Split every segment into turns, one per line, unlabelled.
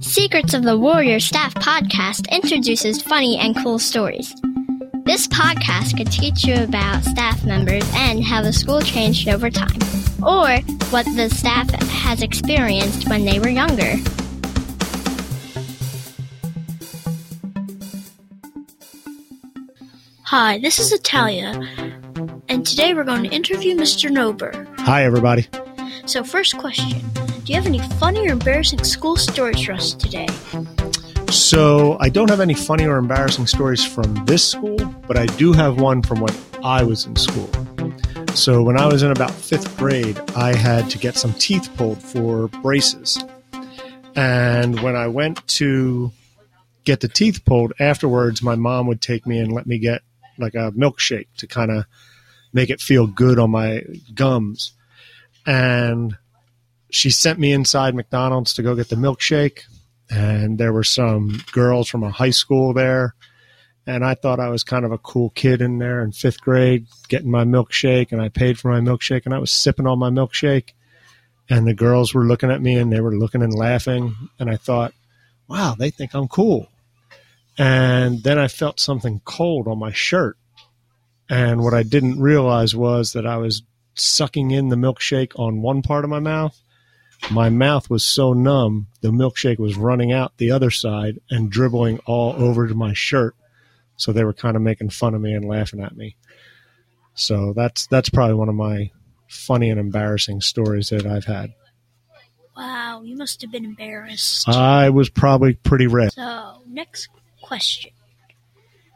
Secrets of the Warrior Staff podcast introduces funny and cool stories. This podcast could teach you about staff members and how the school changed over time, or what the staff has experienced when they were younger.
Hi, this is Italia, and today we're going to interview Mr. Nober.
Hi, everybody.
So, first question Do you have any funny or embarrassing school stories for us today?
So, I don't have any funny or embarrassing stories from this school, but I do have one from when I was in school. So, when I was in about fifth grade, I had to get some teeth pulled for braces. And when I went to get the teeth pulled, afterwards, my mom would take me and let me get like a milkshake to kind of make it feel good on my gums. And she sent me inside McDonald's to go get the milkshake. And there were some girls from a high school there. And I thought I was kind of a cool kid in there in fifth grade getting my milkshake. And I paid for my milkshake and I was sipping on my milkshake. And the girls were looking at me and they were looking and laughing. And I thought, wow, they think I'm cool. And then I felt something cold on my shirt. And what I didn't realize was that I was sucking in the milkshake on one part of my mouth. My mouth was so numb, the milkshake was running out the other side and dribbling all over to my shirt. So they were kind of making fun of me and laughing at me. So that's that's probably one of my funny and embarrassing stories that I've had.
Wow, you must have been embarrassed.
I was probably pretty red.
So, next question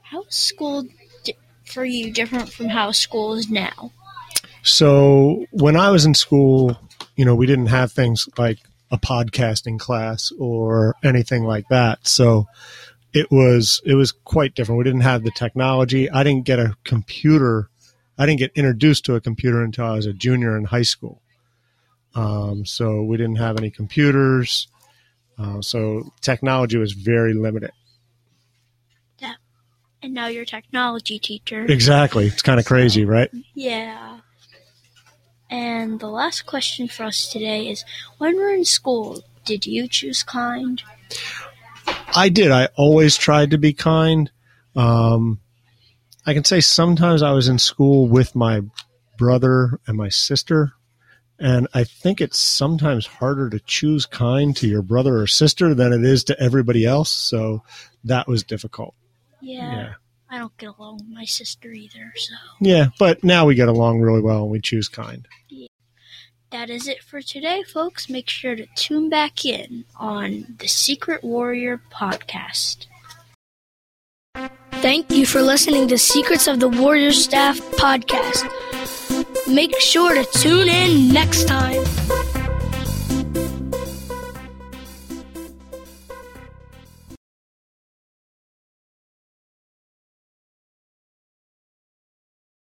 How is school di- for you different from how school is now?
So when I was in school, you know, we didn't have things like a podcasting class or anything like that. So it was it was quite different. We didn't have the technology. I didn't get a computer. I didn't get introduced to a computer until I was a junior in high school. Um, so we didn't have any computers. Uh, so technology was very limited.
Yeah, and now you're a technology teacher.
Exactly. It's kind of crazy, right?
Yeah. And the last question for us today is when we're in school, did you choose kind?
I did. I always tried to be kind. Um, I can say sometimes I was in school with my brother and my sister, and I think it's sometimes harder to choose kind to your brother or sister than it is to everybody else. So that was difficult.
Yeah.
Yeah.
I don't get along with my sister either, so.
Yeah, but now we get along really well and we choose kind. Yeah.
That is it for today, folks. Make sure to tune back in on the Secret Warrior podcast. Thank you for listening to Secrets of the Warrior Staff podcast. Make sure to tune in next time.